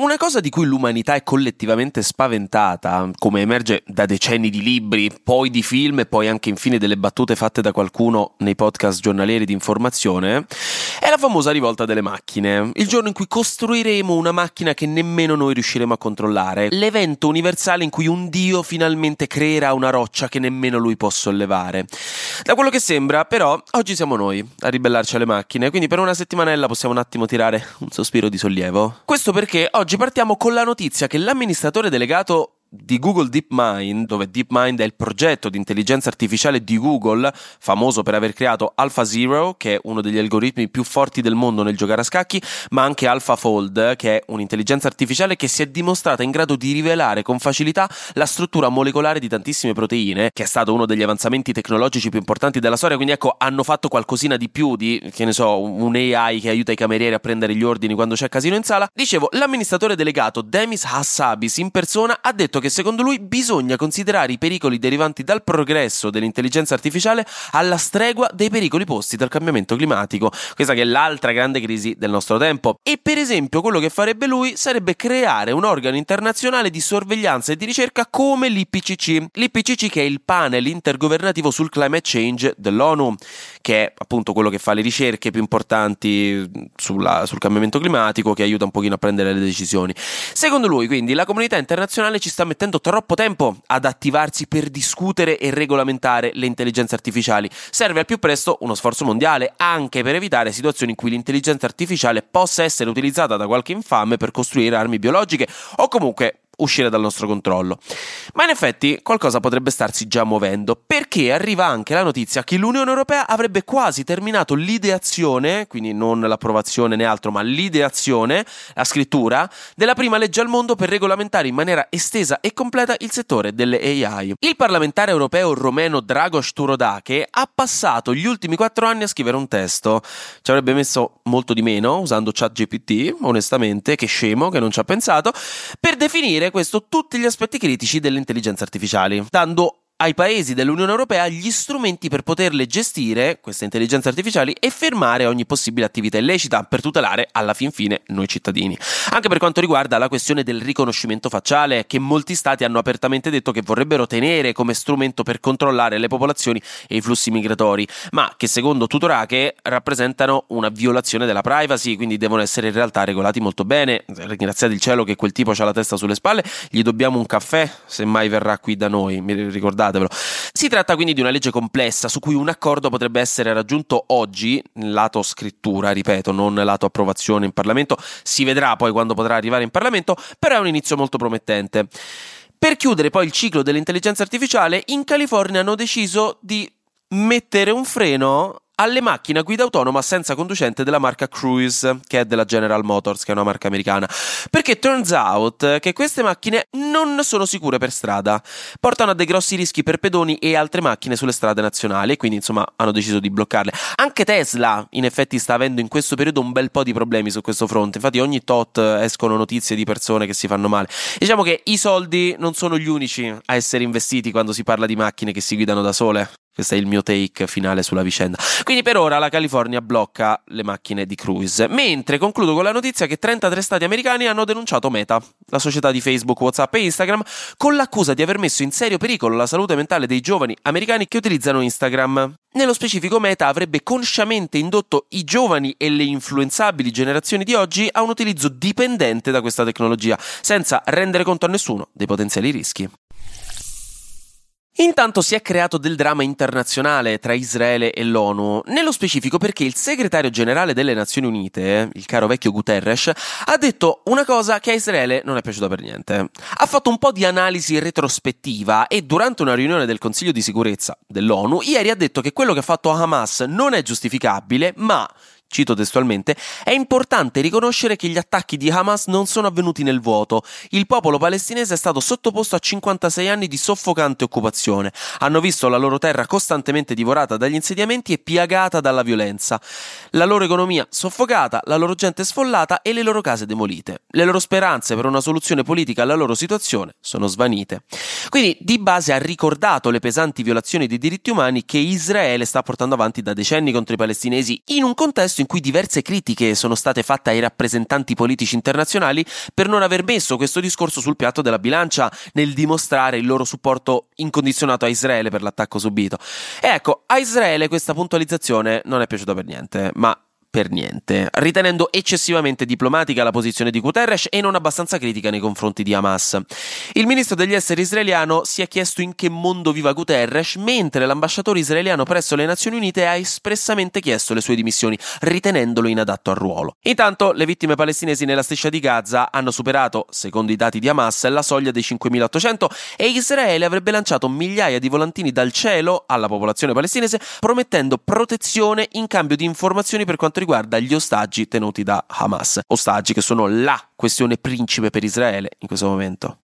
Una cosa di cui l'umanità è collettivamente spaventata, come emerge da decenni di libri, poi di film e poi anche infine delle battute fatte da qualcuno nei podcast giornalieri di informazione, è la famosa rivolta delle macchine, il giorno in cui costruiremo una macchina che nemmeno noi riusciremo a controllare, l'evento universale in cui un dio finalmente creerà una roccia che nemmeno lui può sollevare. Da quello che sembra, però, oggi siamo noi a ribellarci alle macchine, quindi per una settimanella possiamo un attimo tirare un sospiro di sollievo. Questo perché oggi partiamo con la notizia che l'amministratore delegato di Google DeepMind, dove DeepMind è il progetto di intelligenza artificiale di Google, famoso per aver creato AlphaZero, che è uno degli algoritmi più forti del mondo nel giocare a scacchi, ma anche AlphaFold, che è un'intelligenza artificiale che si è dimostrata in grado di rivelare con facilità la struttura molecolare di tantissime proteine, che è stato uno degli avanzamenti tecnologici più importanti della storia, quindi ecco, hanno fatto qualcosina di più di, che ne so, un AI che aiuta i camerieri a prendere gli ordini quando c'è casino in sala. Dicevo, l'amministratore delegato Demis Hassabis in persona ha detto detto che secondo lui bisogna considerare i pericoli derivanti dal progresso dell'intelligenza artificiale alla stregua dei pericoli posti dal cambiamento climatico, questa che è l'altra grande crisi del nostro tempo. E per esempio quello che farebbe lui sarebbe creare un organo internazionale di sorveglianza e di ricerca come l'IPCC, l'IPCC che è il panel intergovernativo sul climate change dell'ONU, che è appunto quello che fa le ricerche più importanti sulla, sul cambiamento climatico, che aiuta un pochino a prendere le decisioni. Secondo lui quindi la comunità internazionale ci sta mettendo troppo tempo ad attivarsi per discutere e regolamentare le intelligenze artificiali. Serve al più presto uno sforzo mondiale, anche per evitare situazioni in cui l'intelligenza artificiale possa essere utilizzata da qualche infame per costruire armi biologiche o comunque uscire dal nostro controllo. Ma in effetti qualcosa potrebbe starsi già muovendo, perché arriva anche la notizia che l'Unione Europea avrebbe quasi terminato l'ideazione, quindi non l'approvazione né altro, ma l'ideazione, la scrittura, della prima legge al mondo per regolamentare in maniera estesa e completa il settore delle AI. Il parlamentare europeo romeno Dragos Turodake ha passato gli ultimi quattro anni a scrivere un testo. Ci avrebbe messo molto di meno usando ChatGPT, onestamente, che scemo che non ci ha pensato, per definire questo tutti gli aspetti critici delle intelligenze artificiali, dando ai paesi dell'Unione Europea gli strumenti per poterle gestire, queste intelligenze artificiali, e fermare ogni possibile attività illecita per tutelare alla fin fine noi cittadini. Anche per quanto riguarda la questione del riconoscimento facciale, che molti stati hanno apertamente detto che vorrebbero tenere come strumento per controllare le popolazioni e i flussi migratori, ma che secondo Tutorache rappresentano una violazione della privacy, quindi devono essere in realtà regolati molto bene. Ringraziate il cielo che quel tipo ha la testa sulle spalle, gli dobbiamo un caffè se mai verrà qui da noi, mi ricordate? Ricordatevelo. Si tratta quindi di una legge complessa su cui un accordo potrebbe essere raggiunto oggi, lato scrittura, ripeto, non lato approvazione in Parlamento, si vedrà poi quando potrà arrivare in Parlamento, però è un inizio molto promettente. Per chiudere poi il ciclo dell'intelligenza artificiale, in California hanno deciso di mettere un freno alle macchine a guida autonoma senza conducente della marca Cruise, che è della General Motors, che è una marca americana. Perché turns out che queste macchine non sono sicure per strada, portano a dei grossi rischi per pedoni e altre macchine sulle strade nazionali, quindi insomma hanno deciso di bloccarle. Anche Tesla, in effetti, sta avendo in questo periodo un bel po' di problemi su questo fronte. Infatti, ogni tot escono notizie di persone che si fanno male. Diciamo che i soldi non sono gli unici a essere investiti quando si parla di macchine che si guidano da sole. Questo è il mio take finale sulla vicenda. Quindi per ora la California blocca le macchine di cruise. Mentre concludo con la notizia che 33 stati americani hanno denunciato Meta, la società di Facebook, WhatsApp e Instagram, con l'accusa di aver messo in serio pericolo la salute mentale dei giovani americani che utilizzano Instagram. Nello specifico Meta avrebbe consciamente indotto i giovani e le influenzabili generazioni di oggi a un utilizzo dipendente da questa tecnologia, senza rendere conto a nessuno dei potenziali rischi. Intanto si è creato del dramma internazionale tra Israele e l'ONU, nello specifico perché il segretario generale delle Nazioni Unite, il caro vecchio Guterres, ha detto una cosa che a Israele non è piaciuta per niente. Ha fatto un po' di analisi retrospettiva e durante una riunione del Consiglio di sicurezza dell'ONU ieri ha detto che quello che ha fatto Hamas non è giustificabile, ma cito testualmente, è importante riconoscere che gli attacchi di Hamas non sono avvenuti nel vuoto. Il popolo palestinese è stato sottoposto a 56 anni di soffocante occupazione. Hanno visto la loro terra costantemente divorata dagli insediamenti e piagata dalla violenza. La loro economia soffocata, la loro gente sfollata e le loro case demolite. Le loro speranze per una soluzione politica alla loro situazione sono svanite. Quindi, di base ha ricordato le pesanti violazioni dei diritti umani che Israele sta portando avanti da decenni contro i palestinesi in un contesto contesto in cui diverse critiche sono state fatte ai rappresentanti politici internazionali per non aver messo questo discorso sul piatto della bilancia nel dimostrare il loro supporto incondizionato a Israele per l'attacco subito. E ecco, a Israele questa puntualizzazione non è piaciuta per niente, ma per niente, ritenendo eccessivamente diplomatica la posizione di Guterres e non abbastanza critica nei confronti di Hamas. Il ministro degli esteri israeliano si è chiesto in che mondo viva Guterres, mentre l'ambasciatore israeliano presso le Nazioni Unite ha espressamente chiesto le sue dimissioni, ritenendolo inadatto al ruolo. Intanto, le vittime palestinesi nella striscia di Gaza hanno superato, secondo i dati di Hamas, la soglia dei 5.800 e Israele avrebbe lanciato migliaia di volantini dal cielo alla popolazione palestinese, promettendo protezione in cambio di informazioni per quanto quanto riguarda gli ostaggi tenuti da Hamas, ostaggi che sono la questione principe per Israele in questo momento.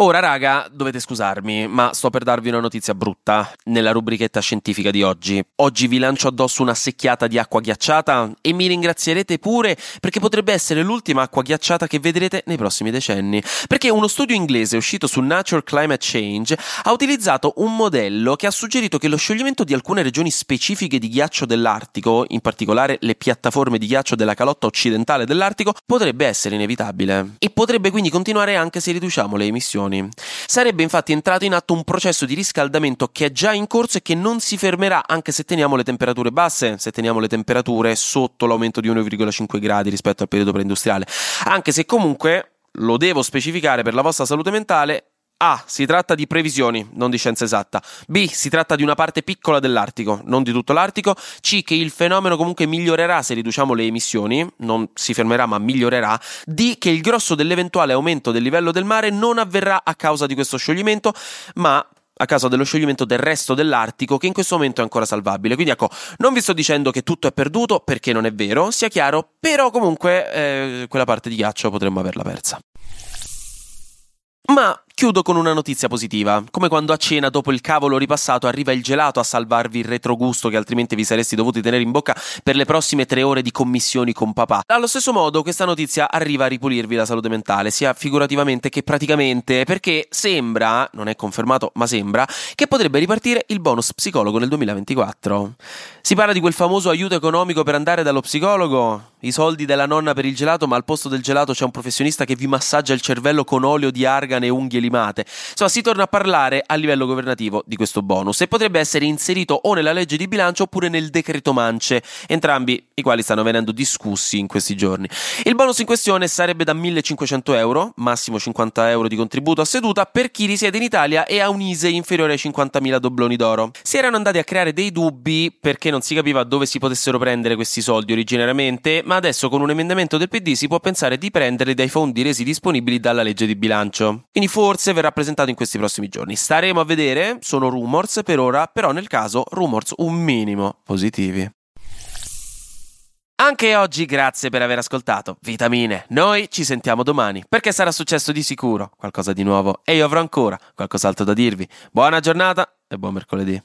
Ora, raga, dovete scusarmi, ma sto per darvi una notizia brutta nella rubrichetta scientifica di oggi. Oggi vi lancio addosso una secchiata di acqua ghiacciata e mi ringrazierete pure perché potrebbe essere l'ultima acqua ghiacciata che vedrete nei prossimi decenni. Perché uno studio inglese uscito su Nature Climate Change ha utilizzato un modello che ha suggerito che lo scioglimento di alcune regioni specifiche di ghiaccio dell'Artico, in particolare le piattaforme di ghiaccio della calotta occidentale dell'Artico, potrebbe essere inevitabile. E potrebbe quindi continuare anche se riduciamo le emissioni emissioni. Sarebbe infatti entrato in atto un processo di riscaldamento che è già in corso e che non si fermerà anche se teniamo le temperature basse, se teniamo le temperature sotto l'aumento di 1,5 gradi rispetto al periodo preindustriale. Anche se comunque, lo devo specificare per la vostra salute mentale, a. Si tratta di previsioni, non di scienza esatta. B. Si tratta di una parte piccola dell'Artico, non di tutto l'Artico. C. Che il fenomeno comunque migliorerà se riduciamo le emissioni, non si fermerà ma migliorerà. D. Che il grosso dell'eventuale aumento del livello del mare non avverrà a causa di questo scioglimento, ma a causa dello scioglimento del resto dell'Artico che in questo momento è ancora salvabile. Quindi ecco, non vi sto dicendo che tutto è perduto perché non è vero, sia chiaro, però comunque eh, quella parte di ghiaccio potremmo averla persa. Ma Chiudo con una notizia positiva, come quando a cena dopo il cavolo ripassato arriva il gelato a salvarvi il retrogusto che altrimenti vi saresti dovuti tenere in bocca per le prossime tre ore di commissioni con papà. Allo stesso modo questa notizia arriva a ripulirvi la salute mentale, sia figurativamente che praticamente, perché sembra, non è confermato ma sembra, che potrebbe ripartire il bonus psicologo nel 2024. Si parla di quel famoso aiuto economico per andare dallo psicologo, i soldi della nonna per il gelato ma al posto del gelato c'è un professionista che vi massaggia il cervello con olio di argane e unghie limate. Insomma, si torna a parlare a livello governativo di questo bonus e potrebbe essere inserito o nella legge di bilancio oppure nel decreto mance, entrambi i quali stanno venendo discussi in questi giorni. Il bonus in questione sarebbe da 1500 euro, massimo 50 euro di contributo a seduta, per chi risiede in Italia e ha un ISE inferiore ai 50.000 dobloni d'oro. Si erano andati a creare dei dubbi perché non si capiva dove si potessero prendere questi soldi originariamente, ma adesso con un emendamento del PD si può pensare di prenderli dai fondi resi disponibili dalla legge di bilancio. Quindi forse verrà presentato in questi prossimi giorni. Staremo a vedere, sono rumors per ora, però nel caso rumors un minimo positivi. Anche oggi grazie per aver ascoltato Vitamine. Noi ci sentiamo domani perché sarà successo di sicuro qualcosa di nuovo e io avrò ancora qualcos'altro da dirvi. Buona giornata e buon mercoledì.